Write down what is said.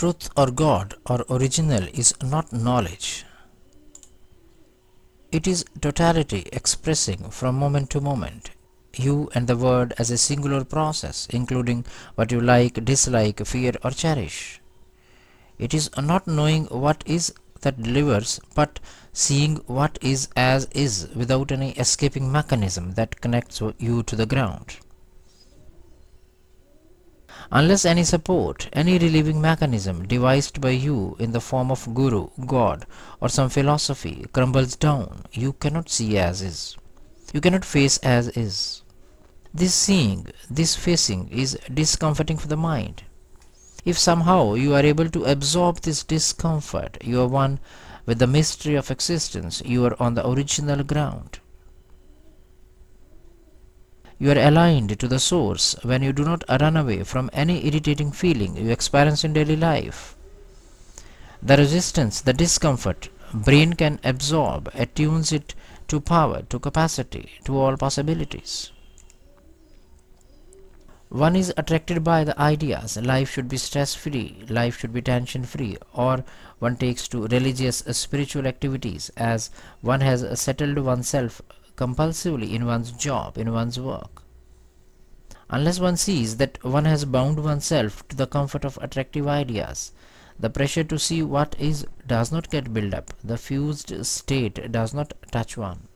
Truth or God or original is not knowledge. It is totality expressing from moment to moment you and the world as a singular process, including what you like, dislike, fear, or cherish. It is not knowing what is that delivers, but seeing what is as is without any escaping mechanism that connects you to the ground. Unless any support, any relieving mechanism devised by you in the form of guru, God, or some philosophy crumbles down, you cannot see as is. You cannot face as is. This seeing, this facing is discomforting for the mind. If somehow you are able to absorb this discomfort, you are one with the mystery of existence, you are on the original ground. You are aligned to the source when you do not run away from any irritating feeling you experience in daily life. The resistance, the discomfort, brain can absorb, attunes it to power, to capacity, to all possibilities. One is attracted by the ideas life should be stress free, life should be tension free, or one takes to religious spiritual activities as one has settled oneself compulsively in one's job, in one's work. Unless one sees that one has bound oneself to the comfort of attractive ideas, the pressure to see what is does not get built up, the fused state does not touch one.